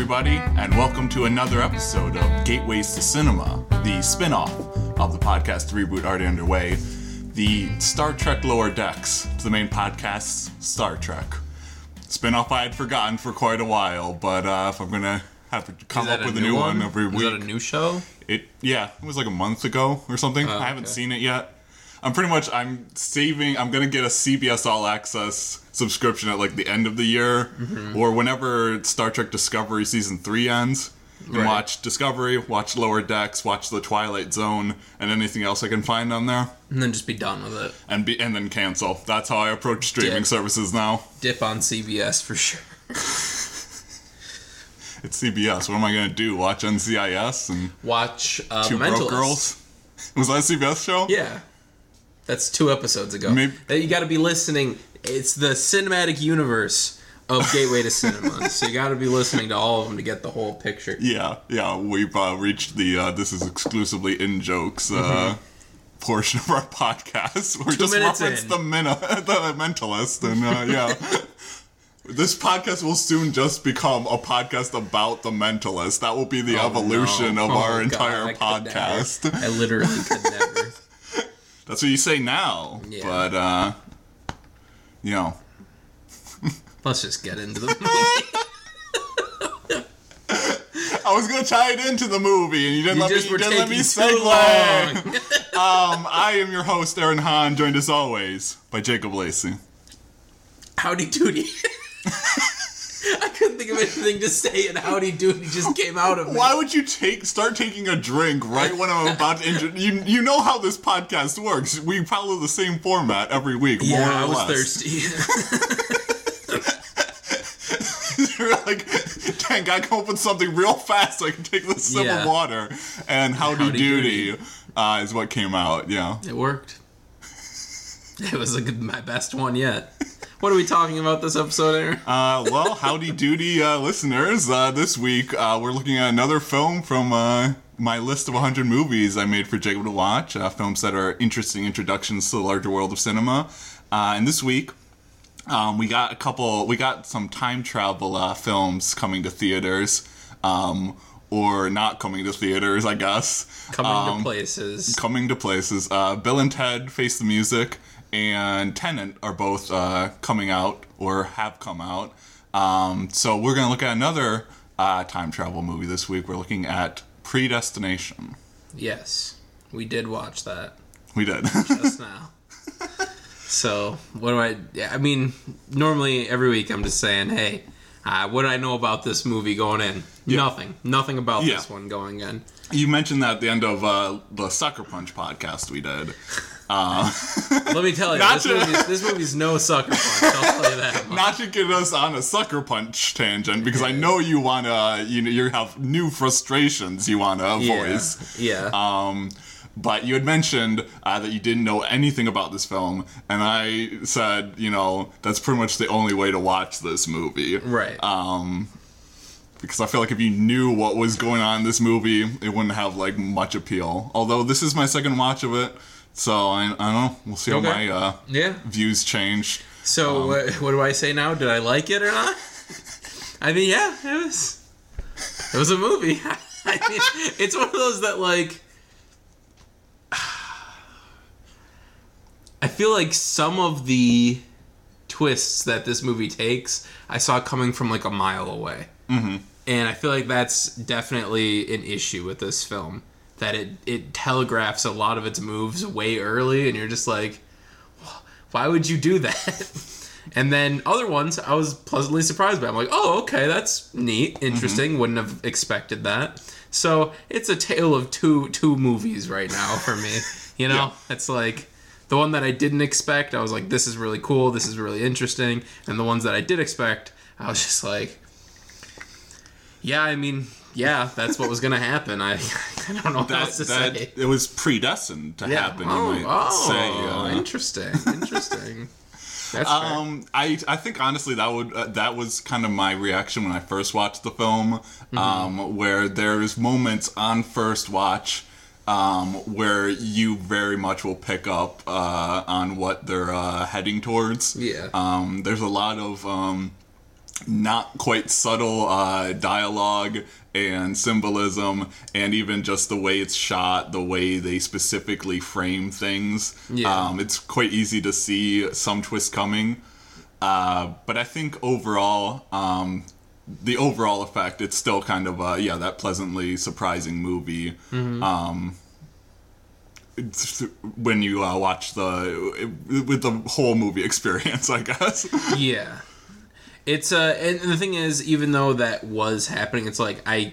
Everybody, and welcome to another episode of Gateways to Cinema, the spin off of the podcast Reboot Already Underway, the Star Trek Lower Decks to the main podcast, Star Trek. Spin off I had forgotten for quite a while, but uh, if I'm gonna have to come Is up with a new one, every Is week. that a new show? It yeah, it was like a month ago or something. I haven't Oh, okay. seen it yet. I'm pretty much I'm saving. I'm gonna get a CBS All Access subscription at like the end of the year Mm-hmm. or whenever Star Trek Discovery season three ends. And Right. watch Discovery, watch Lower Decks, watch The Twilight Zone, and anything else I can find on there, And then just be done with it. and be and then cancel. That's how I approach streaming Yeah. services now. Dip on CBS for sure. It's CBS. What am I gonna do? Watch NCIS and Watch uh, Two Mentalist. Broke Girls? Was that a CBS show? Yeah, that's two episodes ago. Maybe- That you got to be listening. It's the cinematic universe of Gateway to Cinema, so you got to be listening to all of them to get the whole picture. Yeah, yeah, we've uh, reached the uh, this is exclusively in jokes uh, portion of our podcast. We just Mm-hmm. minutes referenced in. the, mino- the mentalist, and uh, yeah. This podcast will soon just become a podcast about the mentalist. That will be the Oh, evolution no. of Oh, our God, entire I podcast. I literally could never. That's what you say now. Yeah. But uh you know, Let's just get into the movie. I was gonna tie it into the movie, and you didn't You let me. You didn't let me segue. long. Um, I am your host, Aaron Hahn, joined as always by Jacob Lacey. Howdy doody. I couldn't think of anything to say, and howdy doody just came out of me. Why would you take start taking a drink right when I'm about to injure you? You know how this podcast works. We follow the same format every week, more Yeah, or I was less. thirsty. You're like, dang, I come up with something real fast so I can take this sip Yeah. of water. And howdy, Howdy doody, doody. uh, is what came out. Yeah. it worked. It was a good, my best one yet. What are we talking about this episode, Aaron? Uh, well, howdy doody, uh, listeners. Uh, this week uh, we're looking at another film from uh, my list of 100 movies I made for Jacob to watch. Uh, films that are interesting introductions to the larger world of cinema. Uh, and this week um, we got a couple. We got some time travel uh, films coming to theaters, um, or not coming to theaters, I guess. Coming Um, to places. coming to places. Uh, Bill and Ted Face the Music and Tenet are both uh, coming out or have come out. Um, so we're going to look at another uh, time travel movie this week. We're looking at Predestination. Yes, we did watch that We did. just now. So what do I? I mean, normally every week I'm just saying, hey, uh, what do I know about this movie going in? Nothing. Nothing about Yeah. this one going in. you mentioned that at the end of uh, the Sucker Punch podcast we did. Let me tell you, this, to- movie's, this movie's no sucker punch. I'll tell you that. much. Not to get us on a Sucker Punch tangent, because I know you want to, you know, you have new frustrations you want to yeah. voice. Yeah. Um, but you had mentioned uh, that you didn't know anything about this film, and I said, you know, that's pretty much the only way to watch this movie. right. Um, because I feel like if you knew what was going on in this movie, it wouldn't have like much appeal. Although this is my second watch of it, so I, I don't know. We'll see Okay. how my uh, yeah. views change. So what, what do I say now? Did I like it or not? I mean, yeah, it was. It was a movie. I mean, it's one of those that like. I feel like some of the twists that this movie takes, I saw coming from like a mile away. Mm-hmm. And I feel like that's definitely an issue with this film. That it, it telegraphs a lot of its moves way early, and you're just like, why would you do that? and then other ones I was pleasantly surprised by. I'm like, oh, okay, that's neat, mm-hmm. interesting. Wouldn't have expected that. So it's a tale of two two movies right now for me. You know, Yeah. it's like the one that I didn't expect. I was like, this is really cool. This is really interesting. And the ones that I did expect, I was just like, yeah, I mean, yeah, that's what was gonna happen. I I don't know what That, else to that say. it was predestined to happen. Oh, you might oh, say. uh, interesting, interesting. That's fair. Um, I I think honestly that would uh, that was kind of my reaction when I first watched the film. Um, where there's moments on first watch. Um, where you very much will pick up uh, on what they're uh, heading towards. Yeah. Um, there's a lot of um, not quite subtle uh, dialogue and symbolism, and even just the way it's shot, the way they specifically frame things. Yeah. Um, it's quite easy to see some twist coming. Uh, but I think overall, um, the overall effect, it's still kind of uh, yeah that pleasantly surprising movie. Um, it's- when you uh, watch the with the whole movie experience, I guess. yeah it's uh and the thing is even though that was happening it's like i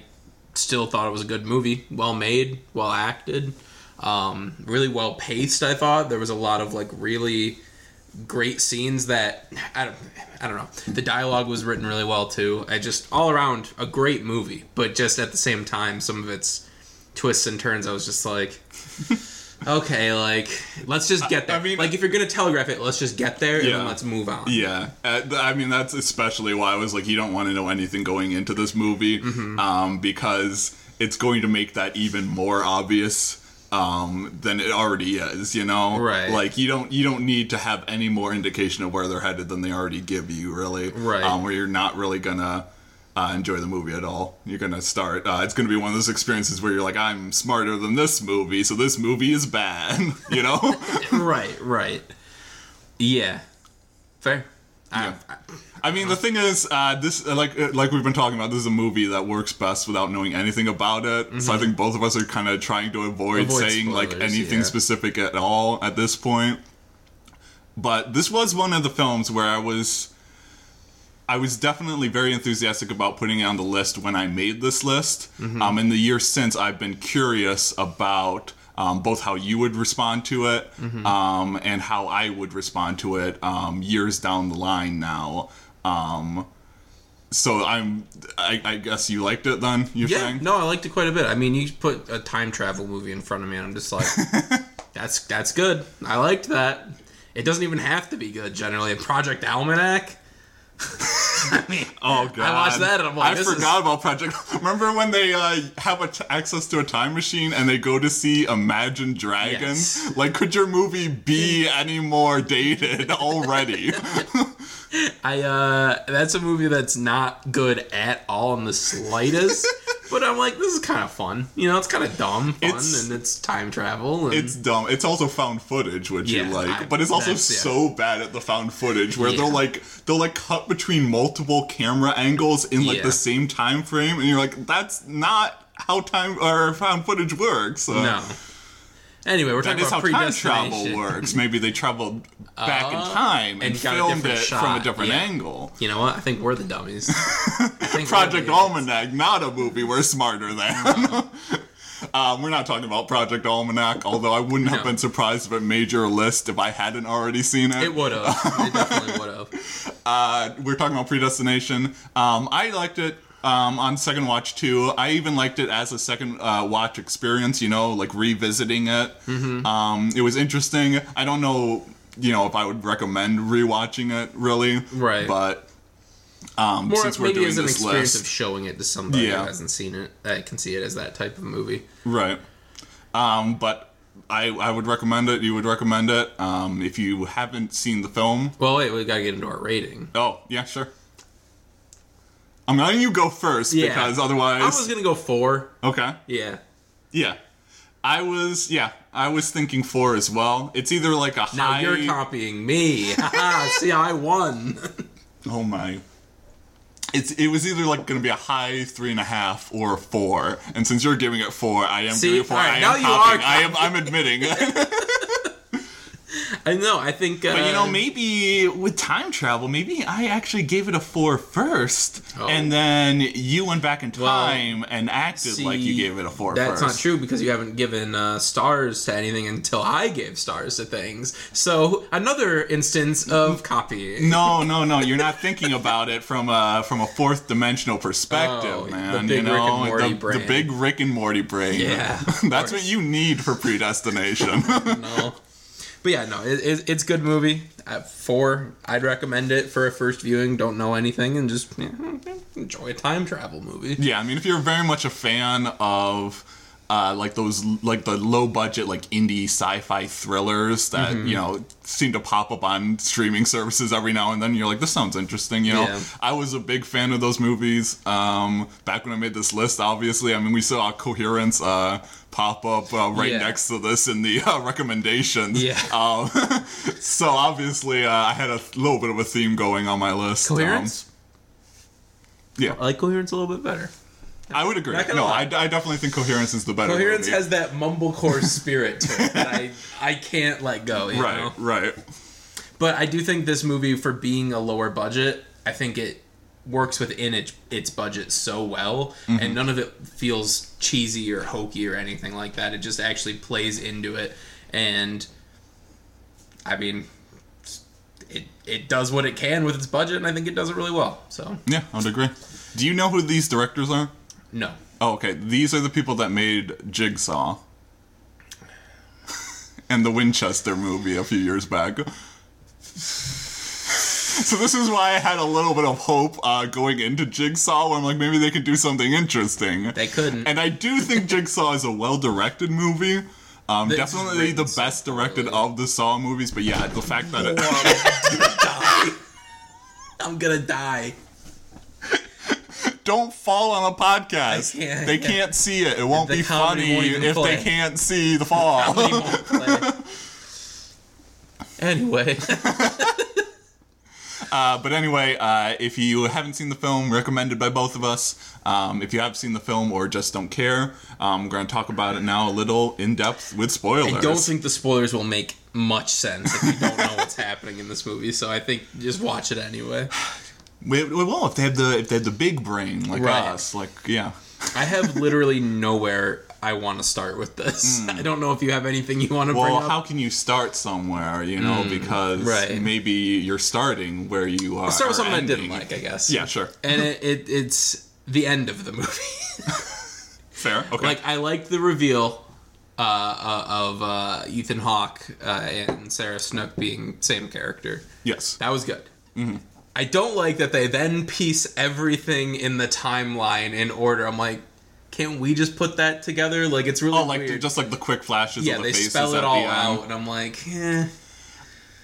still thought it was a good movie. Well made well acted um really well paced i thought. There was a lot of like really great scenes that i don't i don't know. The dialogue was written really well too. I just all around a great movie. But just at the same time some of its twists and turns i was just like okay like let's just get there I mean- like if you're gonna telegraph it let's just get there and Yeah. then let's move on Yeah, uh, I mean that's especially why I was like, you don't want to know anything going into this movie, Mm-hmm. um, because it's going to make that even more obvious um, than it already is. You know, Right. Like you don't you don't need to have any more indication of where they're headed than they already give you, really. Right. Um, where you're not really gonna. Uh, enjoy the movie at all. You're gonna start. Uh, it's gonna be one of those experiences where you're like, I'm smarter than this movie, so this movie is bad. you know? right, right. Yeah. Fair. Yeah. I, I mean, the thing is, uh, this uh, like uh, like we've been talking about. This is a movie that works best without knowing anything about it. So I think both of us are kind of trying to avoid, Mm-hmm. Avoid saying like anything yeah. specific at all at this point. But this was one of the films where I was, I was definitely very enthusiastic about putting it on the list when I made this list. Mm-hmm. Um, in the years since, I've been curious about. Um, both how you would respond to it Mm-hmm. um, and how I would respond to it um, years down the line now. Um, so I'm, I, I guess you liked it then. You're yeah. saying? No, I liked it quite a bit. I mean, you put a time travel movie in front of me, and I'm just like, that's that's good. I liked that. It doesn't even have to be good generally. Project Almanac. I mean, Oh god! I watched that and I'm like, I this is- forgot about Project. Remember when they uh, have a t- access to a time machine and they go to see Imagine Dragons? Yes. Like, could your movie be any more dated already? I uh, that's a movie that's not good at all in the slightest. But I'm like, this is kind of fun. You know, it's kind of dumb, fun, It's- and it's time travel. And it's dumb. It's also found footage, which Yeah, you like, I- but it's also that's- yeah. so bad at the found footage where Yeah. they'll like they'll like cut between multiple camera angles in like the same time frame, and you're like, that's not how time or found footage works. So. no. Anyway, we're That talking is how time travel works. Maybe they traveled back in Uh, time and, and filmed it from a different yeah. angle. You know what? I think we're the dummies. I think we're Project. Almanac, not a movie we're smarter than. um, we're not talking about Project Almanac, although I wouldn't have been surprised if it made your list if I hadn't already seen it. It would have. It definitely would have. uh, we're talking about Predestination. Um, I liked it um, on second watch too. I even liked it as a second uh, watch experience. You know, like revisiting it. Mm-hmm. Um, it was interesting. I don't know, you know, if I would recommend rewatching it really. Right. But um, More since we're maybe doing as an this experience list, of showing it to somebody Yeah. who hasn't seen it, I can see it as that type of movie. right? Um, but. I, I would recommend it. You would recommend it. Um, if you haven't seen the film, Well, wait, we gotta get into our rating. oh yeah, sure. I'm letting you go first Yeah. because otherwise, I was gonna go four. okay. Yeah. Yeah. I was yeah, I was thinking four as well. It's either like a Now high you're copying me. See, I won. Oh my. It's it was either like gonna be a high three and a half or four. And since you're giving it four, I am See? giving it four. Alright, I now am you copying. are I am I'm admitting. I know. I think. Uh, But you know, maybe with time travel, maybe I actually gave it a four first, Oh. and then you went back in time Well, and acted like you gave it a four That's first. not true because you haven't given uh, stars to anything until I gave stars to things. So another instance of copying. No, no, no. You're not thinking about it from a from a fourth dimensional perspective, Oh, the man. big you know, Rick and Morty the, brain. the big Rick and Morty brain. Yeah, that's what you need for predestination. No. But yeah, no, it, it, it's a good movie. At four, I'd recommend it for a first viewing. Don't know anything and just yeah, enjoy a time travel movie. yeah, I mean, if you're very much a fan of uh, like those like the low budget like indie sci-fi thrillers that Mm-hmm. you know seem to pop up on streaming services every now and then. You're like, this sounds interesting. You know, Yeah. I was a big fan of those movies. Um, back when I made this list, obviously, I mean, we saw Coherence uh, pop up uh, right Yeah. next to this in the uh, recommendations. Yeah. Um, so obviously, uh, I had a little bit of a theme going on my list. Um, Coherence. yeah, I like Coherence a little bit better. I would agree. No, I. I definitely think Coherence is the better. Coherence movie. has that mumblecore spirit to it that I I can't let go. You right, know? right. But I do think this movie, for being a lower budget, I think it works within it, its budget so well, Mm-hmm. and none of it feels cheesy or hokey or anything like that. It just actually plays into it, and I mean, it it does what it can with its budget, and I think it does it really well. So Yeah, I would agree. Do you know who these directors are? no, Oh, okay. These are the people that made Jigsaw and the Winchester movie a few years back. So this is why I had a little bit of hope uh, going into Jigsaw, where I'm like, maybe they could do something interesting. they couldn't. And I do think Jigsaw is a well-directed movie. Um, definitely the best directed of the Saw movies, but yeah, the fact that it, I'm gonna die. I'm gonna die. don't fall on a podcast. Can't- they yeah. can't see it. It won't The be funny won't if play. they can't see the fall. Comedy. Anyway, Uh, but anyway, uh, if you haven't seen the film, recommended by both of us. Um, if you have seen the film or just don't care, um, we're going to talk about it now a little in depth with spoilers. I don't think the spoilers will make much sense if you don't know what's happening in this movie. So I think just watch it anyway. we, we will if they have the if they have the big brain like Right. us. Like yeah, I have literally nowhere I want to start with this. I don't know if you have anything you want to bring Hmm. Well, how can you start somewhere? You know, because Mm, right. maybe you're starting where you are. I'll start with something I didn't like, I guess. Yeah, sure. And it, it it's the end of the movie. Fair. Okay. like I liked the reveal uh, uh, of uh, Ethan Hawke uh, and Sarah Snook being same character. yes. That was good. Mm-hmm. I don't like that they then piece everything in the timeline in order. I'm like, can't we just put that together? Like it's really Oh, like weird. just like the quick flashes. yeah, of the they faces spell it all out, and I'm like, eh.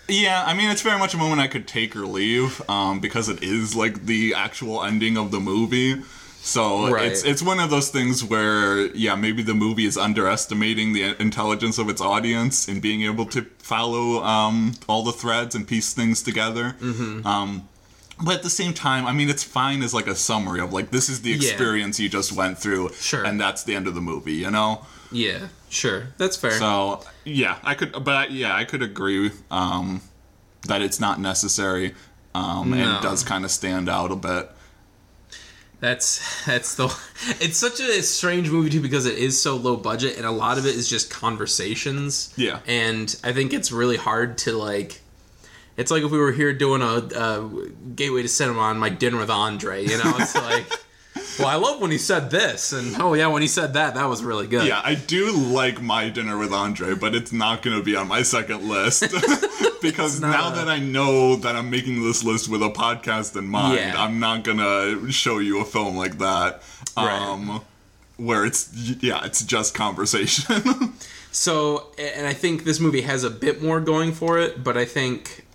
Yeah, I mean, it's very much a moment I could take or leave um, because it is like the actual ending of the movie. So Right. it's it's one of those things where yeah, maybe the movie is underestimating the intelligence of its audience in being able to follow um, all the threads and piece things together. Mm-hmm. Um, but at the same time, I mean, it's fine as like a summary of like this is the Yeah. experience you just went through, Sure. and that's the end of the movie, you know. Yeah, sure, that's fair. So yeah, I could, but yeah, I could agree um, that it's not necessary, um, and No. it does kind of stand out a bit. That's that's the. It's such a strange movie too because it is so low budget and a lot of it is just conversations. Yeah. and I think it's really hard to like. It's like if we were here doing a, a gateway to cinema on my dinner with Andre. You know, it's like, well, I love when he said this, and oh yeah, when he said that, that was really good. Yeah, I do like my dinner with Andre, but it's not going to be on my second list because now a- that I know that I'm making this list with a podcast in mind, Yeah. I'm not going to show you a film like that. Right. Um, where it's yeah, it's just conversation. So, and I think this movie has a bit more going for it, but I think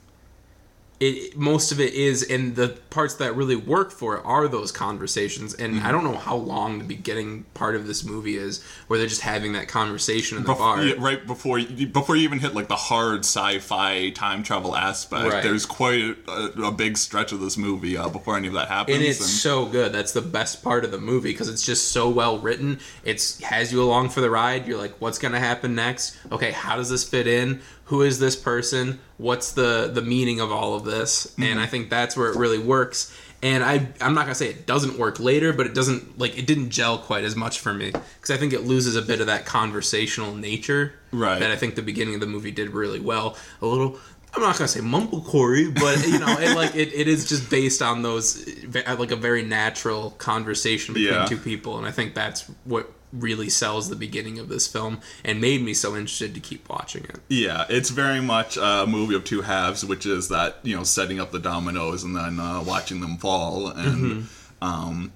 it most of it is, and the parts that really work for it are those conversations. And Mm-hmm. I don't know how long the beginning part of this movie is, where they're just having that conversation in the Bef- bar. yeah, right before you, before you even hit like the hard sci-fi time travel aspect, Right. there's quite a, a big stretch of this movie uh, before any of that happens. and it's so good. That's the best part of the movie because it's just so well written. It's has you along for the ride. You're like, what's gonna happen next? Okay, how does this fit in? Who is this person? What's the the meaning of all of this? And mm-hmm. I think that's where it really works. And I I'm not gonna say it doesn't work later, but it doesn't like it didn't gel quite as much for me because I think it loses a bit of that conversational nature Right. that I think the beginning of the movie did really well. A little. I'm not gonna say mumblecore, but you know, it, like it, it is just based on those like a very natural conversation between Yeah. two people, and I think that's what really sells the beginning of this film and made me so interested to keep watching it. yeah, it's very much a movie of two halves, which is that you know setting up the dominoes and then uh, watching them fall, and Mm-hmm. um,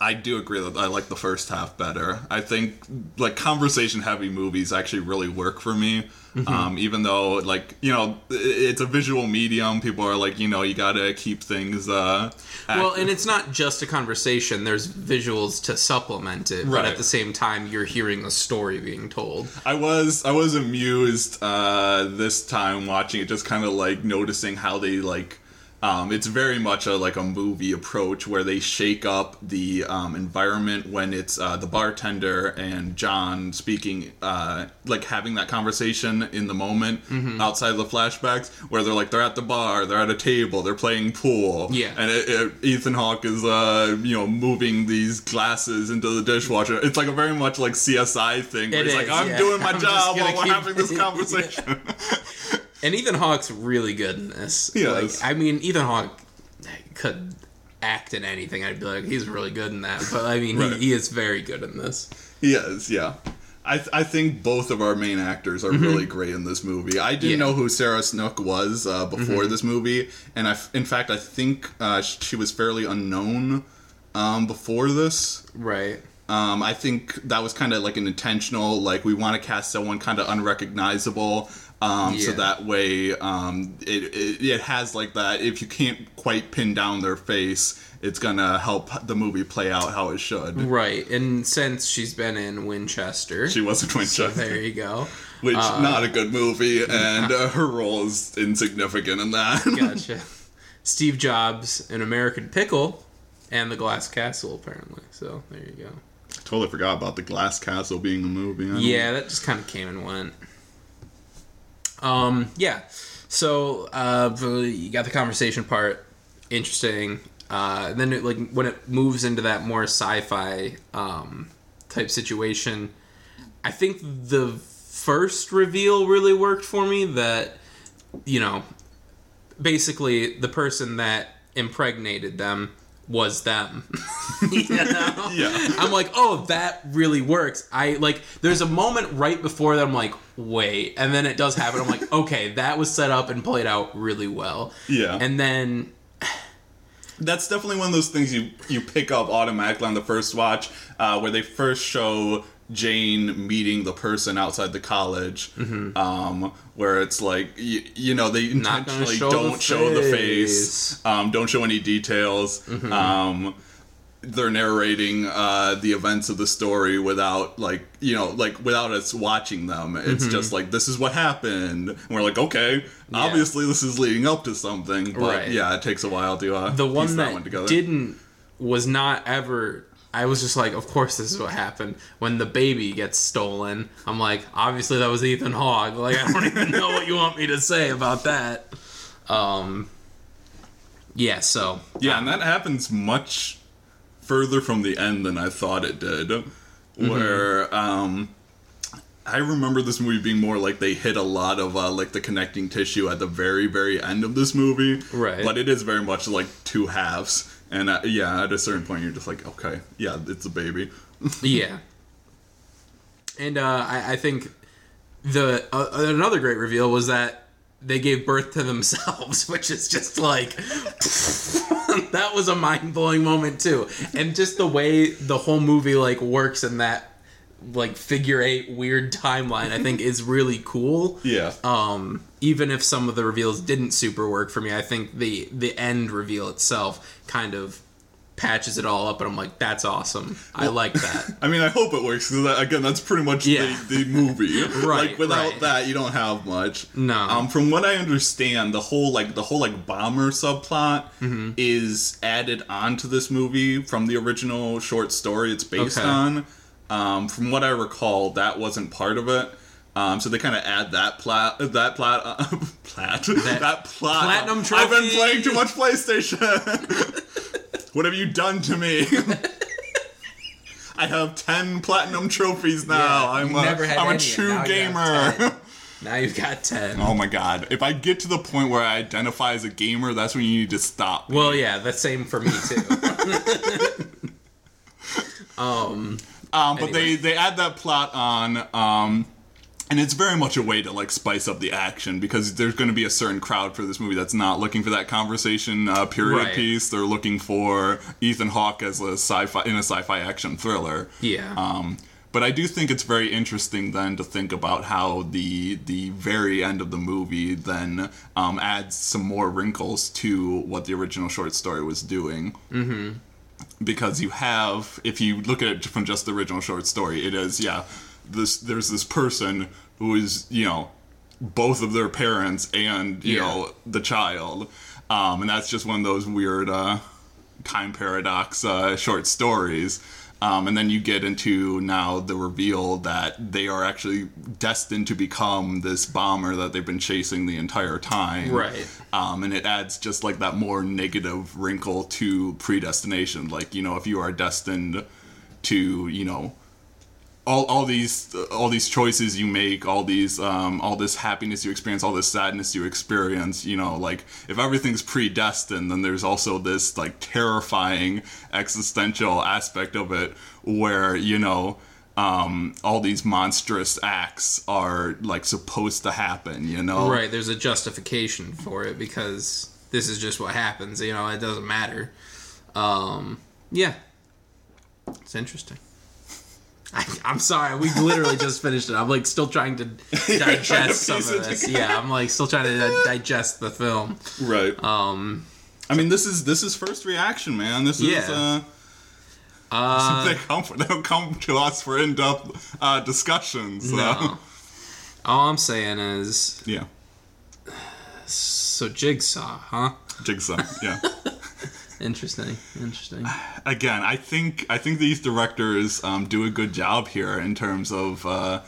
I do agree that I like the first half better. I think like conversation heavy movies actually really work for me. Mm-hmm. Um, even though like you know it's a visual medium, people are like you know you gotta keep things. Uh, Well, and it's not just a conversation. There's visuals to supplement it, but Right. at the same time, you're hearing a story being told. I was I was amused uh, this time watching it, just kind of like noticing how they like. Um, it's very much a like a movie approach where they shake up the um, environment when it's uh, the bartender and John speaking, uh, like having that conversation in the moment outside of the flashbacks, where they're like they're at the bar, they're at a table, they're playing pool, Yeah. and it, it, Ethan Hawke is uh, you know moving these glasses into the dishwasher. It's like a very much like CSI thing. Where It he's like, I'm yeah. doing my I'm job while we're having this conversation. And Ethan Hawke's really good in this. Yes. Like, I mean, Ethan Hawke could act in anything. I'd be like, he's really good in that. But I mean, Right. he, he is very good in this. he is, yeah. I, th- I think both of our main actors are really great in this movie. I didn't Mm-hmm. Yeah. Mm-hmm. know who Sarah Snook was uh, before this movie, and I, f- in fact, I think uh, she was fairly unknown um, before this. Right. Um, I think that was kind of like an intentional, like we want to cast someone kind of unrecognizable, um, so that way um, it, it it has like that. If you can't quite pin down their face, it's gonna help the movie play out how it should. Right. And since she's been in Winchester, She was a twin so Winchester, there you go. which not a good movie, and uh, her role is insignificant in that. Gotcha. Steve Jobs, An American Pickle, and The Glass Castle, apparently. So there you go. I totally forgot about the Glass Castle being a movie. Yeah, that just kind of came and went. Um, yeah. So uh, you got the conversation part, interesting. Uh, then it, like when it moves into that more sci-fi um, type situation, I think the first reveal really worked for me. That you know, basically the person that impregnated them was them. you know? Yeah. I'm like, oh, that really works. I like. There's a moment right before that I'm like, wait, and then it does happen. I'm like, okay, that was set up and played out really well. Yeah. And then That's definitely one of those things you you pick up automatically on the first watch, uh, where they first show Jane meeting the person outside the college, um, where it's like you, you know they Mm-hmm. Intentionally show don't show the face. Mm-hmm. um, don't show any details. Um, they're narrating uh, the events of the story without like you know like without us watching them. It's Mm-hmm. just like this is what happened. And we're like okay, obviously this is leading up to something, but Right. yeah, it takes a while to uh, the one that that, one together. didn't was not ever I was just like, of course this is what happened. When the baby gets stolen, I'm like, obviously that was Ethan Hawke. Like I don't even know what you want me to say about that. Um Yeah, so Yeah, and that happens much further from the end than I thought it did. Mm-hmm. Where um I remember this movie being more like they hit a lot of uh, like the connecting tissue at the very very end of this movie. Right. But it is very much like two halves. And uh, yeah, at a certain point you're just like, okay, yeah, it's a baby. yeah. And uh, I, I think the uh, another great reveal was that they gave birth to themselves, which is just like that was a mind blowing moment too, and just the way the whole movie like works in that like figure eight weird timeline, I think is really cool. Yeah. Um, even if some of the reveals didn't super work for me, I think the the end reveal itself kind of patches it all up, and I'm like, that's awesome. I like that. I mean, I hope it works because again, that's pretty much Yeah. the, the movie. Right, Like without right. that, you don't have much. No. Um, from what I understand, the whole like the whole like bomber subplot Mm-hmm. is added onto this movie from the original short story it's based Okay. on. Um, from what I recall, that wasn't part of it. Um, so they kind of add that plat, that plot, uh, plat, that, plot. Platinum I've been playing too much PlayStation. what have you done to me? I have ten platinum trophies now. Yeah, I'm you a, never had I'm a true now you gamer. 10. now you've got ten. oh my god! If I get to the point where I identify as a gamer, that's when you need to stop. me. Well, yeah, the same for me too. um, Um, but they they add that plot on, um, and it's very much a way to like spice up the action because there's going to be a certain crowd for this movie that's not looking for that conversation uh, period Right. piece. They're looking for Ethan Hawke as a sci-fi in a sci-fi action thriller. Yeah. Um, but I do think it's very interesting then to think about how the the very end of the movie then um, adds some more wrinkles to what the original short story was doing. Mm-hmm. Because you have, if you look at it from just the original short story, it is yeah, this there's this person who is you know both of their parents and you Yeah. know the child, um, and that's just one of those weird uh, time paradox uh, short stories. Um, and then you get into now the reveal that they are actually destined to become this bomber that they've been chasing the entire time. Right. Um, and it adds just like that more negative wrinkle to predestination. Like, you know, if you are destined to, you know, all, all these all these choices you make, all these um, all this happiness you experience, all this sadness you experience, you know, like if everything's predestined, then there's also this like terrifying existential aspect of it where you know um, all these monstrous acts are like supposed to happen, you know, Right, there's a justification for it because this is just what happens. You know, it doesn't matter. Um, yeah, it's interesting. I, I'm sorry, we literally just finished it. I'm like still trying to trying to digest some of this. Yeah, I'm like still trying to di- digest the film. right? Um, I mean, this is this is first reaction, man. This is. Uh, uh, they come they don't come to us for in depth uh, discussions. So. no. All I'm saying is, Yeah. so Jigsaw, huh? Jigsaw. Yeah. Interesting, interesting. Again, I think I think these directors um, do a good job here in terms of. Uh,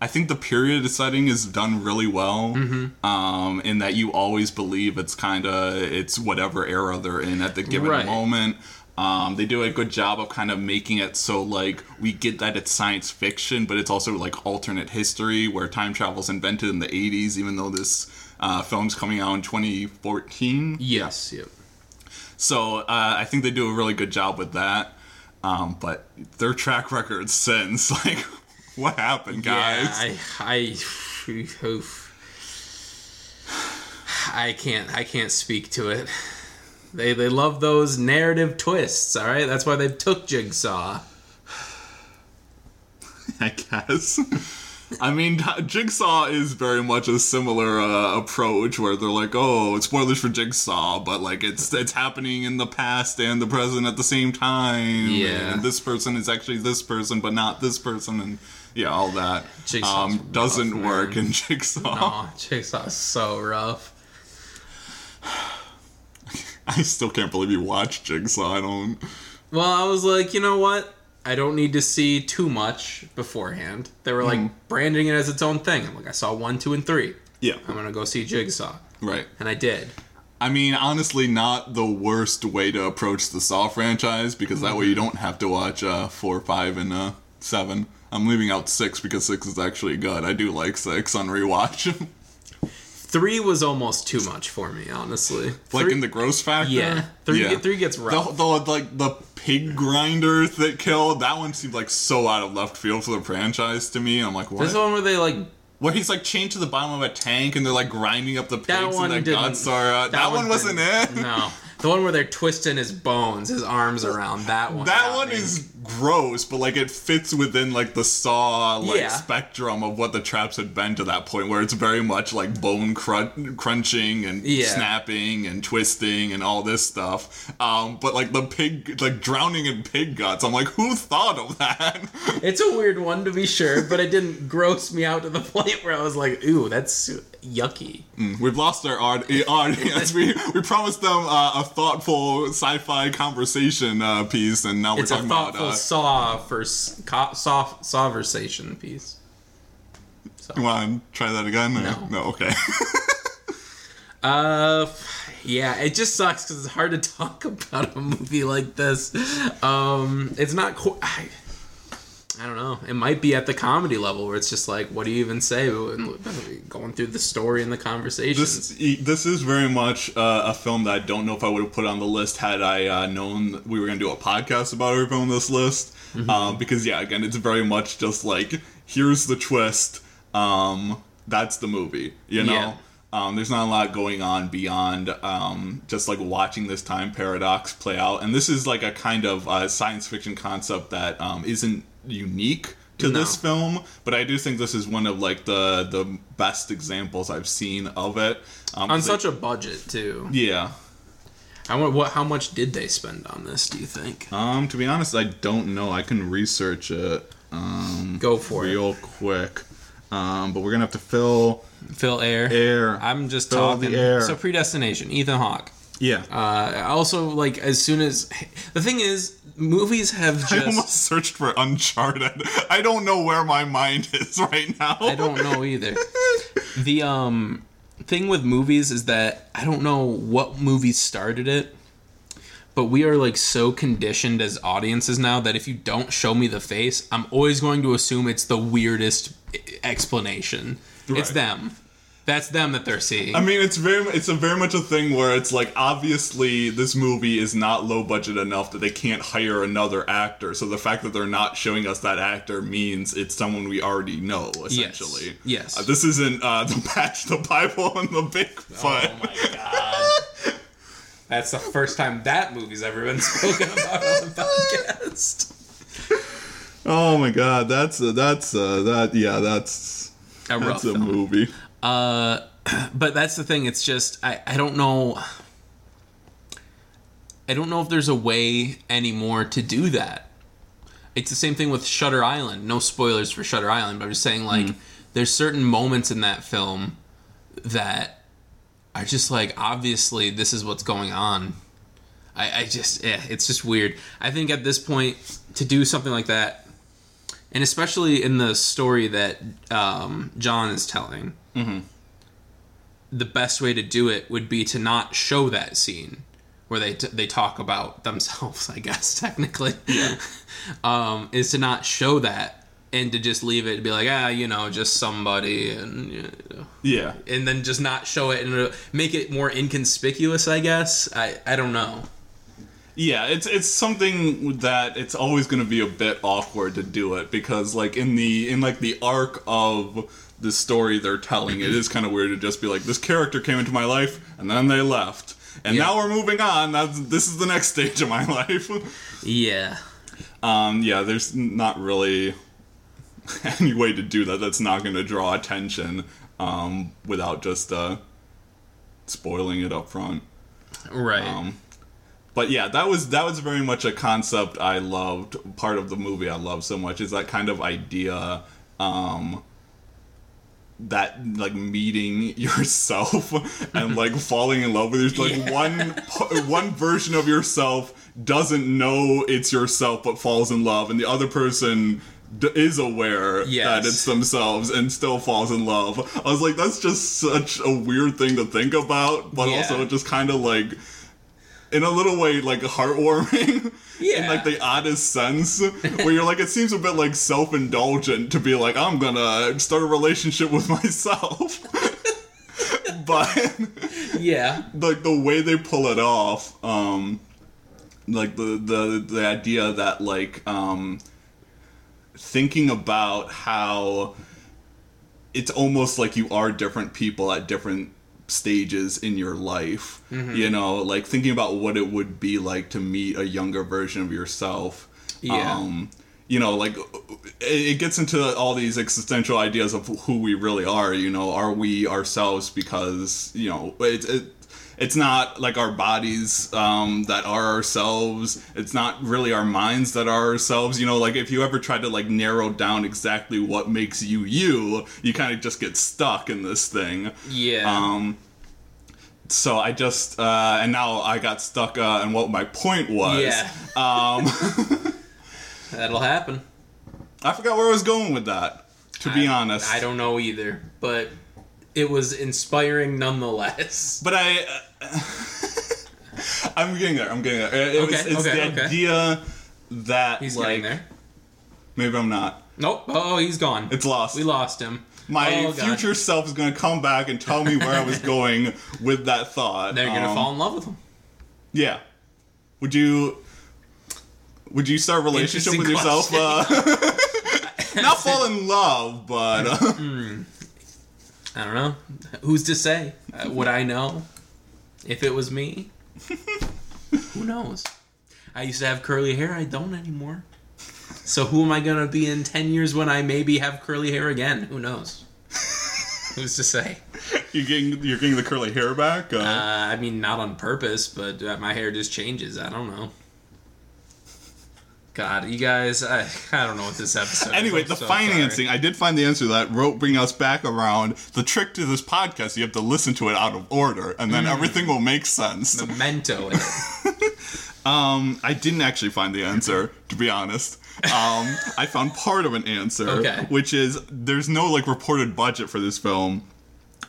I think the period setting is done really well, Mm-hmm. um, in that you always believe it's kind of it's whatever era they're in at the given Right. moment. Um, they do a good job of kind of making it so like we get that it's science fiction, but it's also like alternate history where time travel's invented in the '80s, even though this uh, film's coming out in 2014. Yes, yep. So uh, I think they do a really good job with that. Um, but their track record since, like, what happened, guys? Yeah, I, I, oof. I can't, I can't speak to it. They, they love those narrative twists. All right, that's why they took Jigsaw. I guess. I mean, Jigsaw is very much a similar uh, approach where they're like, "Oh, it's spoilers for Jigsaw, but like it's it's happening in the past and the present at the same time. Yeah. and this person is actually this person, but not this person, and yeah, all that um, doesn't rough, work in Jigsaw. Oh, Jigsaw's so rough. I still can't believe you watched Jigsaw. I don't. Well, I was like, you know what? I don't need to see too much beforehand. They were like Hmm. branding it as its own thing. I'm like, I saw one, two, and three. Yeah, I'm gonna go see Jigsaw, right. and I did. I mean, honestly, not the worst way to approach the Saw franchise because that way you don't have to watch uh, four, five, and uh, seven. I'm leaving out six because six is actually good. I do like six on rewatch. Three was almost too much for me, honestly. like Three- in the gross factor. Yeah, three, Yeah. Three gets The, rough. the like the pig grinder that killed that one seemed like so out of left field for the franchise to me. I'm like, what? This the one where they like Where he's like chained to the bottom of a tank and they're like grinding up the pigs that one and the are. Uh, that, one, wasn't it. No, the one where they're twisting his bones, his arms around. That one. That one me. is gross, but like it fits within like the saw like Yeah. spectrum of what the traps had been to that point, where it's very much like bone crun- crunching and Yeah. snapping and twisting and all this stuff. Um, but like the pig, like drowning in pig guts, I'm like, who thought of that? It's a weird one to be sure, but it didn't gross me out to the point where I was like, "Ooh, that's yucky." We've lost our aud- audience. we we promised them uh, a thoughtful sci-fi conversation uh, piece, and now we're a talking about. Uh, saw for s- co- saw conversation piece. you want to try that again? No. No. Okay. Uh, yeah, it just sucks because it's hard to talk about a movie like this. Um, it's not. Co- I, I don't know. It might be at the comedy level where it's just like, what do you even say? Going through the story and the conversations. This this is very much uh, a film that I don't know if I would have put on the list had I uh, known we were going to do a podcast about every film on this list. Um, because yeah, again, it's very much just like here's the twist. um, that's the movie. You know. Yeah. Um, there's not a lot going on beyond um, just like watching this time paradox play out, and this is like a kind of uh, science fiction concept that um, isn't unique to No. this film, but I do think this is one of like the the best examples I've seen of it. Um, On such it- a budget too. yeah. I wonder what how much did they spend on this, do you think? Um, to be honest, I don't know. I can research it. Um, Go for it. real quick. Um, but we're gonna have to fill fill Air. air. I'm just Fill the talking. air. So predestination, Ethan Hawke. yeah. Uh, also, like as soon as the thing is, movies have just. I almost searched for Uncharted. I don't know where my mind is right now. I don't know either. The um thing with movies is that I don't know what movie started it, but we are like so conditioned as audiences now that if you don't show me the face, I'm always going to assume it's the weirdest explanation. It's them. That's them that they're seeing. I mean, it's very, it's a very much a thing where it's like obviously this movie is not low budget enough that they can't hire another actor. So the fact that they're not showing us that actor means it's someone we already know, essentially. Yes. Uh, this isn't uh, the patch, the Bible, and the Bigfoot. Oh my god. That's the first time that movie's ever been spoken about on the podcast. Oh my god, that's a, that's a, that yeah, that's A rough that's a film. movie. Uh, but that's the thing. It's just I, I don't know. I don't know if there's a way anymore to do that. It's the same thing with Shutter Island. No spoilers for Shutter Island, but I'm just saying like there's certain moments in that film that are just like obviously this is what's going on. I, I just yeah, it's just weird. I think at this point to do something like that, and especially in the story that um, John is telling, the best way to do it would be to not show that scene where they t- they talk about themselves. I guess technically, um, is to not show that and to just leave it to be like ah you know just somebody and you know, Yeah. and then just not show it and make it more inconspicuous. I guess I I don't know. Yeah, it's it's something that it's always going to be a bit awkward to do it because like in the in like the arc of the story they're telling, it is kind of weird to just be like this character came into my life and then they left. And Yeah. now we're moving on. That's this is the next stage of my life. Yeah. Um yeah, there's not really any way to do that that's not going to draw attention um without just uh spoiling it up front. Right. Um, but yeah, that was that was very much a concept I loved. Part of the movie I loved so much is that kind of idea, um, that like meeting yourself and like falling in love with yourself. Like Yeah. one one version of yourself doesn't know it's yourself but falls in love, and the other person. D- is aware Yes. that it's themselves and still falls in love. I was like, that's just such a weird thing to think about, but Yeah. also just kind of like in a little way like heartwarming in like the oddest sense where you're like it seems a bit like self-indulgent to be like i'm gonna start a relationship with myself but yeah. like the way they pull it off um like the the the idea that like um thinking about how it's almost like you are different people at different stages in your life Mm-hmm. you know like thinking about what it would be like to meet a younger version of yourself Yeah. um you know like it gets into all these existential ideas of who we really are you know are we ourselves because you know it, it it's not like our bodies um, that are ourselves it's not really our minds that are ourselves you know like if you ever try to like narrow down exactly what makes you you you kind of just get stuck in this thing Yeah. um, so I just uh, and now I got stuck uh, on what my point was. Yeah. Um, That'll happen. I forgot where I was going with that. To be honest, I don't know either, but it was inspiring nonetheless. But I, uh, I'm getting there. I'm getting there. It, it was, it's okay, the okay. idea that He's like getting there. maybe I'm not. Nope. Oh, he's gone. It's lost. we lost him. My Oh, God. future self is going to come back and tell me where I was going with that thought. They're gonna Um, fall in love with him. Yeah. Would you? Would you start a relationship with yourself? Uh, not fall in love, but uh, I don't know. Who's to say? Uh, would I know if it was me? Who knows? I used to have curly hair. I don't anymore. So who am I gonna be in ten years when I maybe have curly hair again? Who knows? Who's to say? you're getting you're getting the curly hair back. Uh, Uh, I mean, not on purpose, but uh, my hair just changes. I don't know. God, you guys, I, I don't know what this episode. is. Anyway, the so sorry. financing, I did find the answer to that. Wrote bring us back around. The trick to this podcast, you have to listen to it out of order, and Mm. then everything will make sense. Memento. Um, I didn't actually find the answer, to be honest. Um, I found part of an answer, Okay. which is there's no like reported budget for this film,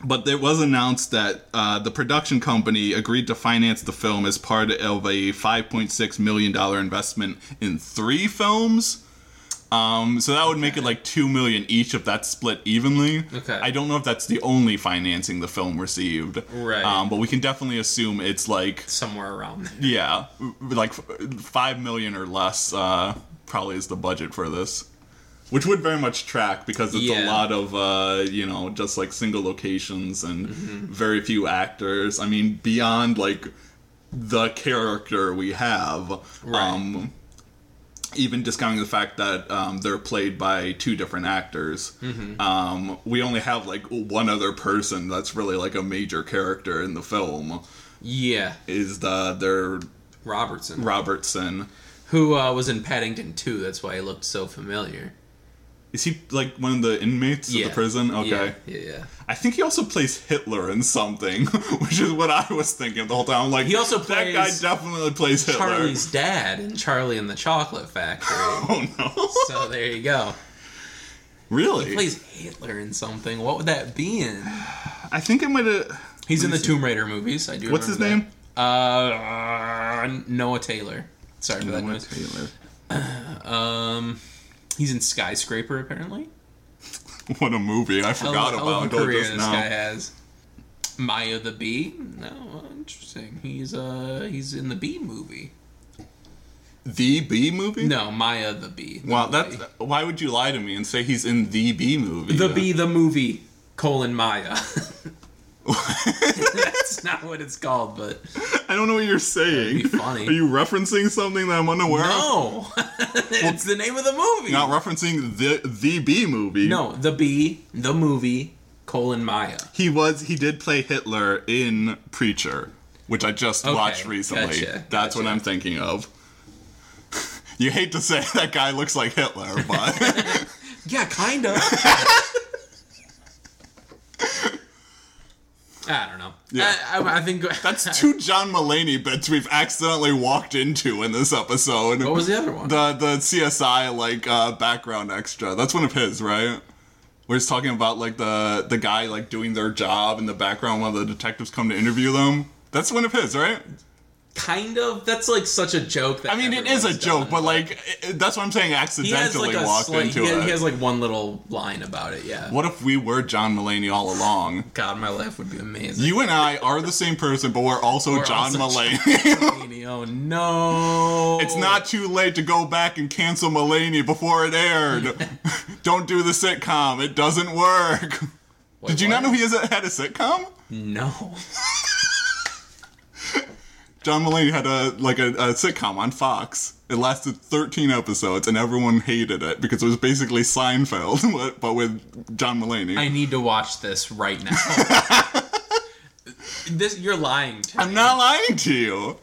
but it was announced that uh, the production company agreed to finance the film as part of a 5.6 million dollar investment in three films. Um, so that would make it like two million each if that's split evenly. Okay. I don't know if that's the only financing the film received. Right. Um, but we can definitely assume it's like Somewhere around there. yeah, like f- five million or less uh, probably is the budget for this, which would very much track because it's a lot of uh, you know just like single locations and Mm-hmm. very few actors. I mean, beyond like the character we have, Right. um, even discounting the fact that um, they're played by two different actors, Mm-hmm. um, we only have like one other person that's really like a major character in the film. Yeah, Is the their Robertson, Robertson. who uh, was in Paddington 2. That's why he looked so familiar. Is he like one of the inmates Yeah. of the prison? Okay. Yeah, yeah, yeah. I think he also plays Hitler in something, which is what I was thinking the whole time. I'm like, He also that guy definitely plays Hitler. Charlie's dad in Charlie and the Chocolate Factory. Oh no! so there you go. really? He plays Hitler in something. What would that be in? I think I might have. He's in the Tomb Raider movies. I do. What's his remember name? that. Uh, Noah Taylor. Sorry for that Noah. Taylor. Um, he's in Skyscraper apparently. What a movie! I forgot hell, hell of about a career this now. guy has. Maya the Bee. No, interesting. He's uh he's in the Bee movie. The B movie? No, Maya the Bee. the Wow, that's why would you lie to me and say he's in the B movie? the Bee the movie colon Maya. that's not what it's called, but I don't know what you're saying. Be funny. Are you referencing something that I'm unaware of? no, it's the name of the movie. Not referencing the the B movie. no, the B, the movie colon Maya. He was he did play Hitler in Preacher, which I just Okay, watched recently. gotcha, That's what. I'm thinking of. you hate to say that guy looks like Hitler, but Yeah, kind of. I don't know. Yeah. I, I, I think that's two John Mulaney bits we've accidentally walked into in this episode. What was the other one? the the CSI like uh, background extra? That's one of his, right? Where he's talking about like the the guy like doing their job in the background while the detectives come to interview them. That's one of his, right? Kind of. That's like such a joke. I mean, it is a joke, done, but like it, that's what I'm saying. Accidentally like walked slight, into he, has, it. he has like one little line about it. Yeah. what if we were John Mulaney all along? God, my life would be amazing. You and I are the same person, but we're also We're John also Mulaney. oh no! it's not too late to go back and cancel Mulaney before it aired. Don't do the sitcom; it doesn't work. Wait, Did you what? not know he has a, had a sitcom? No. John Mulaney had a like a, a sitcom on Fox. It lasted 13 episodes, and everyone hated it because it was basically Seinfeld, but with John Mulaney. I need to watch this right now. this you're lying to. Me. I'm me. not lying to you.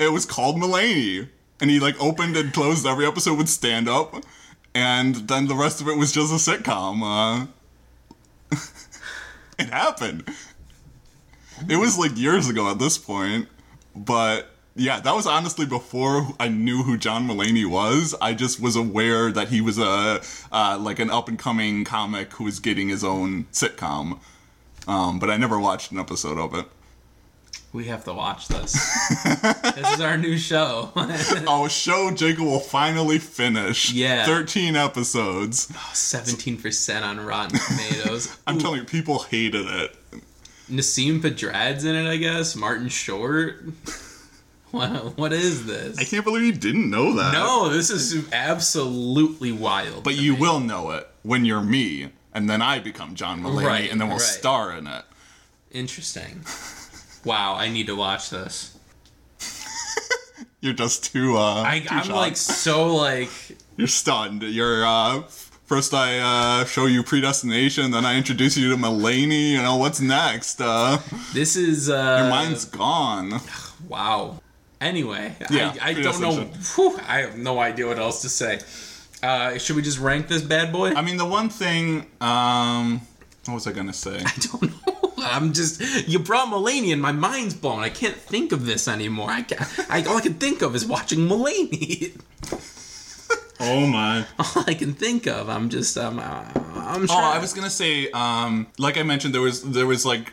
It was called Mulaney, and he like opened and closed every episode with stand up, and then the rest of it was just a sitcom. Uh, it happened. It was like years ago at this point, but yeah, that was honestly before I knew who John Mulaney was. I just was aware that he was a uh, like an up and coming comic who was getting his own sitcom. Um, but I never watched an episode of it. We have to watch this. this is our new show. Our show Jacob will finally finish. Yeah. 13 episodes. Seventeen percent on Rotten Tomatoes. I'm telling you, people hated it. Nasim Pedrad's in it, I guess. Martin Short. what, what is this? I can't believe you didn't know that. no, this is absolutely wild. But you me. will know it when you're me, and then I become John Mulaney, Right, and then we'll right. star in it. Interesting. wow, I need to watch this. You're just too. Uh, I, shocked. like so like You're stunned. You're. Uh, first, I uh, show you predestination, then I introduce you to Mulaney. You know what's next? Uh, this is uh your mind's gone. wow. Anyway, Yeah, I, I don't know. Whew, I have no idea what else to say. Uh, should we just rank this bad boy? I mean, the one thing. Um, what was I gonna say? I don't know. I'm just you brought Mulaney and my mind's blown. I can't think of this anymore. I, can't, I all I can think of is watching Mulaney. Oh my. all I can think of. I'm just um, uh, I'm. Oh, I was gonna say, um, like I mentioned, there was there was like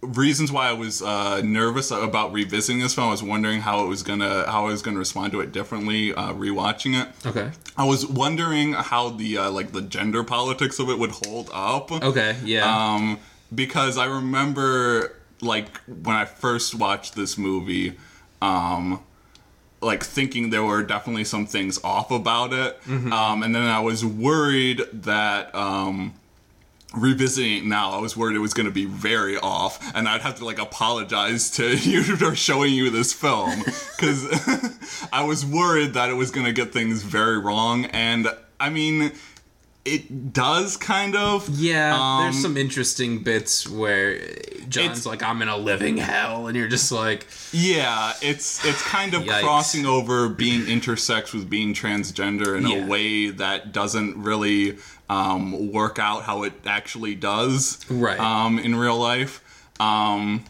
reasons why I was uh, nervous about revisiting this film. I was wondering how it was gonna how I was gonna respond to it differently uh, rewatching it. Okay. I was wondering how the uh, like the gender politics of it would hold up. Okay. Yeah. Um, because I remember like when I first watched this movie, um, like thinking there were definitely some things off about it, um, and then I was worried that um, revisiting it now, I was worried it was going to be very off, and I'd have to like apologize to you for showing you this film because I was worried that it was going to get things very wrong, and I mean. It does kind of. yeah. um, there's some interesting bits where John's It's- like, "I'm in a living hell," and you're just like, Yeah, it's it's kind of crossing over being intersex with being transgender in Yeah. a way that doesn't really um, work out how it actually does Right. um, in real life. Um,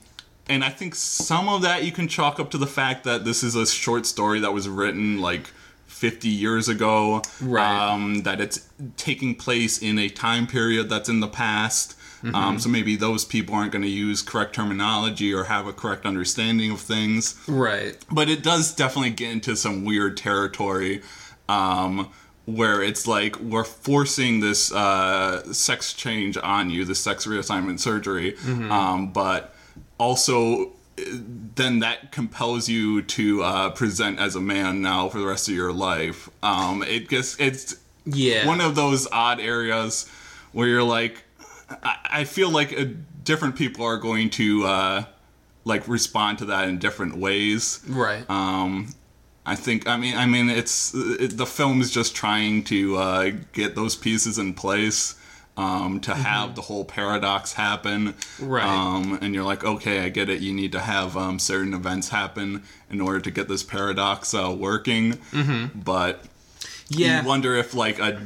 and I think some of that you can chalk up to the fact that this is a short story that was written like 50 years ago. Right. Um, that it's taking place in a time period that's in the past. Um, so maybe those people aren't going to use correct terminology or have a correct understanding of things. right. But it does definitely get into some weird territory um, where it's like we're forcing this uh, sex change on you, the sex reassignment surgery, um, but also then that compels you to uh, present as a man now for the rest of your life. Um, it gets it's Yeah. one of those odd areas where you're like, I, I feel like uh, different people are going to uh, like respond to that in different ways. right. Um, I think I mean I mean it's it, the film is just trying to uh, get those pieces in place um, to have the whole paradox happen. Right. Um, and you're like, okay, I get it. You need to have um, certain events happen in order to get this paradox uh, working. Mm-hmm. But yeah. you wonder if like a,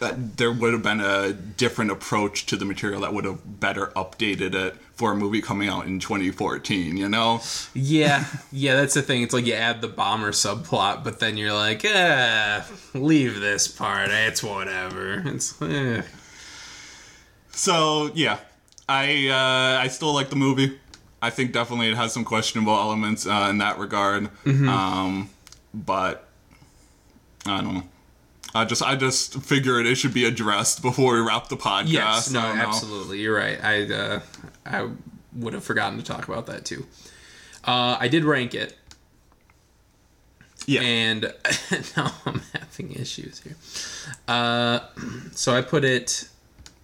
a there would have been a different approach to the material that would have better updated it for a movie coming out in 2014 you know Yeah, yeah, that's the thing. It's like you add the bomber subplot, but then you're like, eh, leave this part. It's whatever. It's eh. So yeah i uh i still like the movie i think definitely it has some questionable elements uh, in that regard Mm-hmm. um but i don't know I just, I just figured it should be addressed before we wrap the podcast. yes, no, know. absolutely, you're right. I uh, I would have forgotten to talk about that too. Uh, I did rank it, Yeah. and now I'm having issues here. Uh, so I put it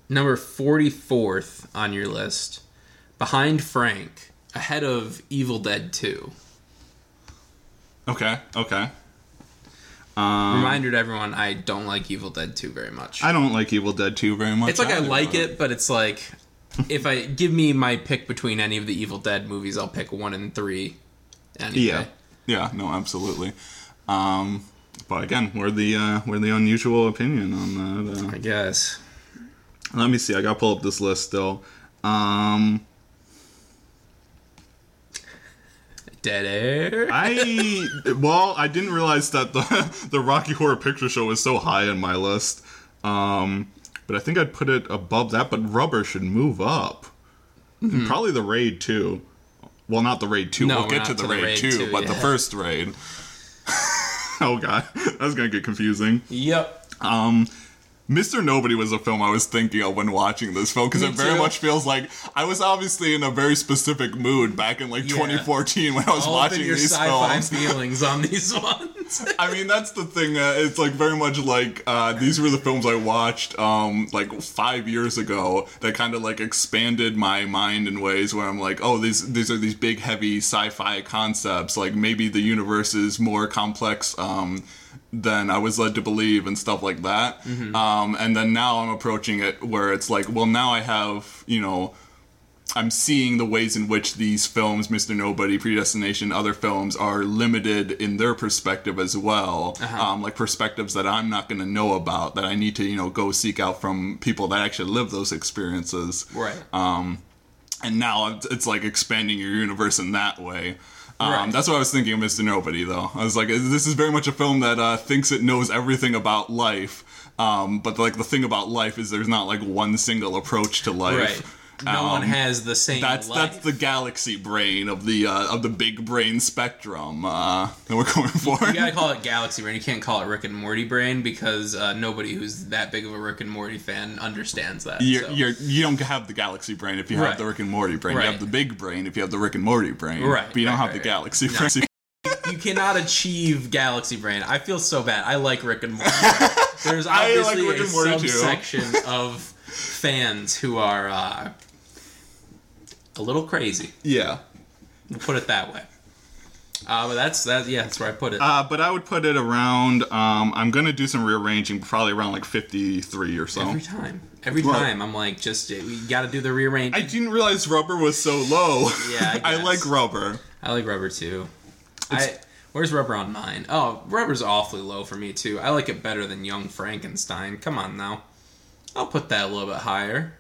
number 44th on your list, behind Frank, ahead of Evil Dead 2. okay. Okay. Um, Reminder to everyone, I don't like Evil Dead 2 very much. I don't like Evil Dead 2 very much. it's like I either. like it, but it's like if I give me my pick between any of the Evil Dead movies, I'll pick one and three. Anyway. Yeah, yeah, no, absolutely. Um, but again, we're the uh, we're the unusual opinion on that. Uh, I guess. Let me see. I got to pull up this list still. Um, Dead air. I well, I didn't realize that the the Rocky Horror Picture Show was so high on my list. Um, but I think I'd put it above that. But Rubber should move up. And Probably the Raid too. Well, not the Raid two. No, we'll get to the to the Raid, Raid two, 2 but the first Raid. oh god, that's gonna get confusing. Yep. Um, Mr. Nobody was a film I was thinking of when watching this film because it very too. much feels like I was obviously in a very specific mood back in like Yeah. 2014 when I was All watching your these sci-fi films. feelings on these ones. I mean, that's the thing. Uh, it's like very much like uh, these were the films I watched um, like five years ago that kind of like expanded my mind in ways where I'm like, oh, these these are these big, heavy sci-fi concepts. Like maybe the universe is more complex. Um, than I was led to believe and stuff like that. Um, and then now I'm approaching it where it's like, well, now I have, you know, I'm seeing the ways in which these films, Mr. Nobody, Predestination, other films, are limited in their perspective as well. Um, like perspectives that I'm not going to know about, that I need to, you know, go seek out from people that actually live those experiences. right. Um, and now it's like expanding your universe in that way. Um, Right. That's what I was thinking of Mr. Nobody, though. I was like, this is very much a film that uh, thinks it knows everything about life. Um, but like the thing about life is there's not like one single approach to life. right. No one Um, has the same. That's life. that's the galaxy brain of the uh, of the big brain spectrum uh, that we're going for. You gotta call it Galaxy Brain. You can't call it Rick and Morty Brain because uh, nobody who's that big of a Rick and Morty fan understands that. You're, so. you're, you don't have the galaxy brain if you have the Rick and Morty brain. Right. You have the big brain if you have the Rick and Morty brain. Right, But you don't right, have right, the right. galaxy No. brain. you cannot achieve Galaxy Brain. I feel so bad. I like Rick and Morty. There's like obviously Rick a and Morty too. subsection of fans who are uh, a little crazy. yeah. We'll put it that way. Uh, but that's that. Yeah, that's where I put it. Uh, but I would put it around. Um, I'm gonna do some rearranging, probably around like 53 or so. Every time, every time, I'm like, just we got to do the rearrange. I I, didn't realize rubber was so low. Yeah, I I like rubber. I like rubber too. I where's rubber on mine? Oh, rubber's awfully low for me too. I like it better than Young Frankenstein. Come on now, I'll put that a little bit higher.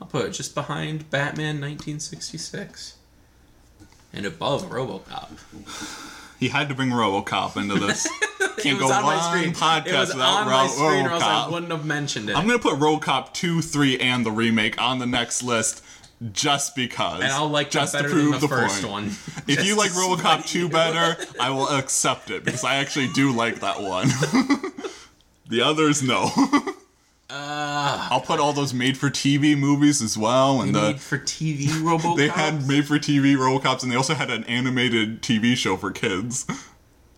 I'll put it just behind Batman 1966. And above RoboCop. He had to bring RoboCop into this. Can't go on my one screen. podcast without on Ro- screen, or else I wouldn't have mentioned it. I'm gonna put RoboCop 2, 3, and the remake on the next list just because. and I'll like just better to than prove the, the, first point. one. If you like RoboCop 2 you. better, I will accept it because I actually do like that one. the others, no. Uh, I'll put all those made-for-TV movies as well, and the made for TV RoboCop. they had made-for-TV RoboCops, and they also had an animated TV show for kids.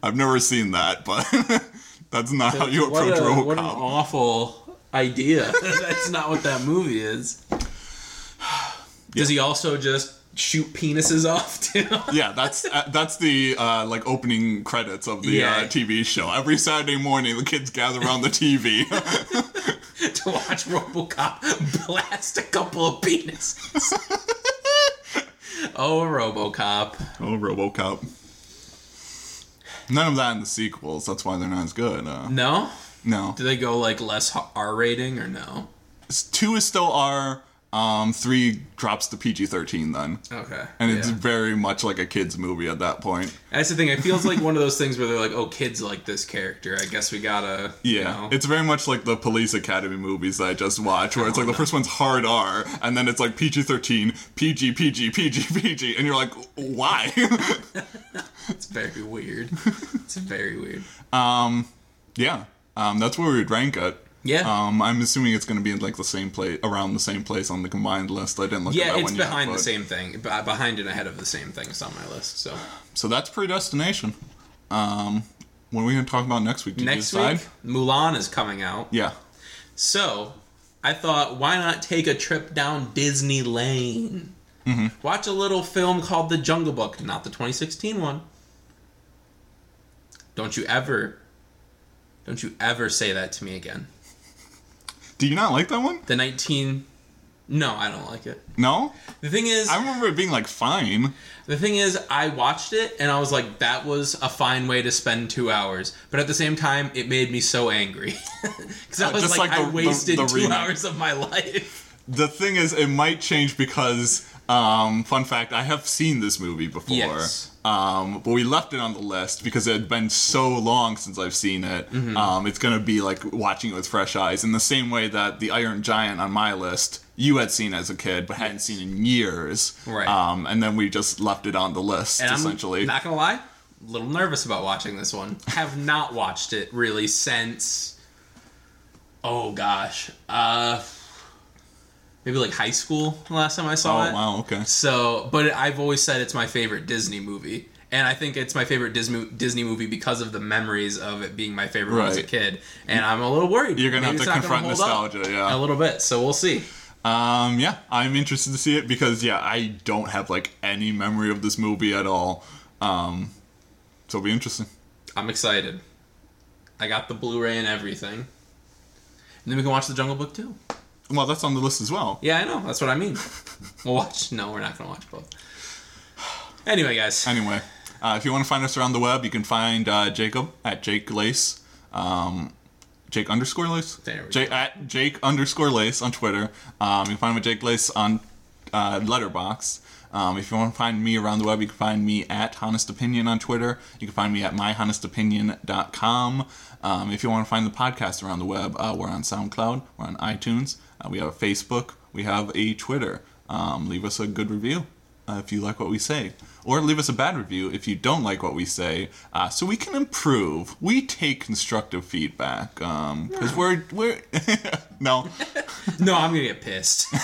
I've never seen that, but that's not how you approach a, RoboCop. what an awful idea. That's not what that movie is. Does he also just shoot penises off too? Yeah, that's uh, that's the uh, like opening credits of the Yeah. uh, TV show. Every Saturday morning, the kids gather around the TV. to watch RoboCop blast a couple of penises. oh, RoboCop. oh, RoboCop. None of that in the sequels. That's why they're not as good. Uh, No? no, Do they go like less R rating or no? Two is still R. Um, three drops to PG thirteen then, Okay. and it's yeah. very much like a kids movie at that point. That's the thing. It feels like one of those things where they're like, "Oh, kids like this character. I guess we gotta." Yeah, You know. it's very much like the Police Academy movies that I just watched, where it's like the first one's hard R, and then it's like PG thirteen, PG, PG, PG, PG, and you're like, why? It's very weird. It's very weird. um, yeah, um, that's where we'd rank it. Yeah. Um, I'm assuming it's going to be in like the same place, around the same place on the combined list. I didn't look at yeah, that it's one yet, behind the but- same thing. Be- Behind and ahead of the same thing is on my list. So So that's predestination. Um, what are we going to talk about next week? Did next week, Mulan is coming out. Yeah. So I thought, why not take a trip down Disney Lane? Mm-hmm. Watch a little film called The Jungle Book, not the 2016 one. Don't you ever, don't you ever say that to me again. Do you not like that one? The 19. No, I don't like it. No, The thing is, I remember it being like fine. the thing is, I watched it and I was like, that was a fine way to spend two hours. But at the same time, it made me so angry because I Uh, was just like, like the- I wasted the- the two remake. hours of my life. The thing is, it might change because, um, fun fact, I have seen this movie before. Yes. Um, but we left it on the list because it had been so long since I've seen it. Mm-hmm. Um, it's gonna be like watching it with fresh eyes, in the same way that the Iron Giant on my list you had seen as a kid but hadn't seen in years. Right. Um, and then we just left it on the list And essentially. I'm not gonna lie, a little nervous about watching this one. Have not watched it really since Oh gosh. Uh maybe like high school the last time I saw it. Oh it. wow, okay. So, but I've always said it's my favorite Disney movie. And I think it's my favorite Disney Disney movie because of the memories of it being my favorite when I was a kid. And I'm a little worried. You're gonna Maybe have to confront nostalgia, yeah. A little bit. So we'll see. Um, yeah, I'm interested to see it because yeah, I don't have like any memory of this movie at all. Um, so it'll be interesting. I'm excited. I got the Blu-ray and everything. And then we can watch The Jungle Book too. Well, that's on the list as well. Yeah, I know. That's what I mean. we'll watch. No, we're not gonna watch both. Anyway, guys. Anyway, uh, if you want to find us around the web, you can find uh, Jacob at Jake Lace, um, Jake underscore Lace, There we Jake, go. at Jake underscore Lace on Twitter. Um, you can find him at Jake Lace on uh, Letterboxd. Um, if you want to find me around the web, you can find me at Honest Opinion on Twitter. You can find me at myhonestopinion.com. Um, if you want to find the podcast around the web, uh, we're on SoundCloud, we're on iTunes, uh, we have a Facebook, we have a Twitter. Um, leave us a good review uh, if you like what we say, or leave us a bad review if you don't like what we say, uh, so we can improve. We take constructive feedback because we're we're no, No, I'm gonna get pissed.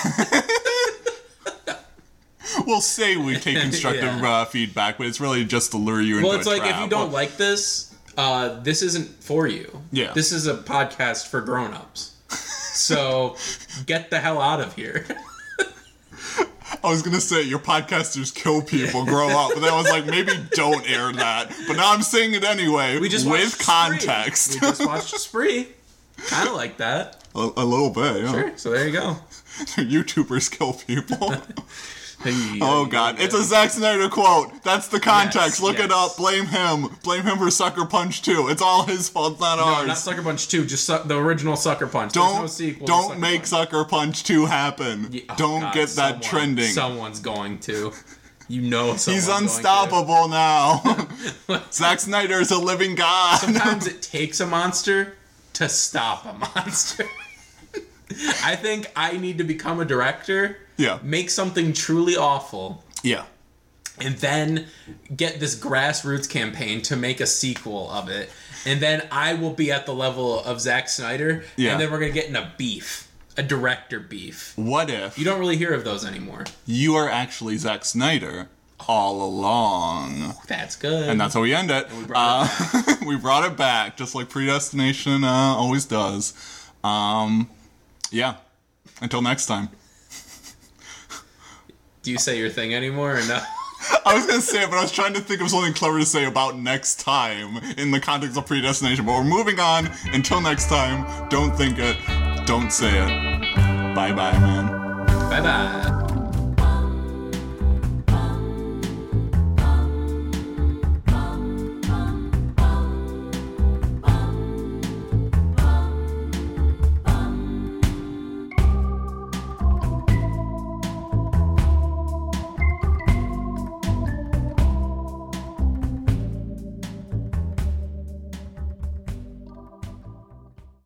we'll say we take constructive Yeah. uh, feedback, but it's really just to lure you into well, it's like if you don't Well, like this, uh, this isn't for you. Yeah. This is a podcast for grown-ups. So get the hell out of here. I was gonna say your podcasters kill people, grow up, but then I was like, maybe don't air that. But now I'm saying it anyway We just with watched Spree. context. We just watched Spree. Kind of like that. a, a little bit, yeah. Sure. So there you go. YouTubers kill people. Oh god, it's a Zack Snyder quote. That's the context. Yes, Look it up. Blame him. Blame him for Sucker Punch 2. It's all his fault, it's not No, ours. not Sucker Punch 2, just su- the original Sucker Punch. Don't no sequel don't Sucker make Punch. Sucker Punch 2 happen. Yeah, oh, don't God, get that someone- trending. Someone's going to. You know someone's He's going to. unstoppable now. Zack Snyder is a living god. Sometimes it takes a monster to stop a monster. I think I need to become a director, yeah. make something truly awful, Yeah. and then get this grassroots campaign to make a sequel of it. And then I will be at the level of Zack Snyder, Yeah. and then we're gonna get in a beef, a director beef. What if You don't really hear of those anymore. you are actually Zack Snyder all along? That's good. And that's how we end it. we brought Uh, we brought it back, just like Predestination uh, always does. Um, yeah. Until next time. Do you say your thing anymore or no? I was gonna say it, but I was trying to think of something clever to say about next time in the context of Predestination. But we're moving on. Until next time, don't think it, don't say it. Bye bye, man. bye bye.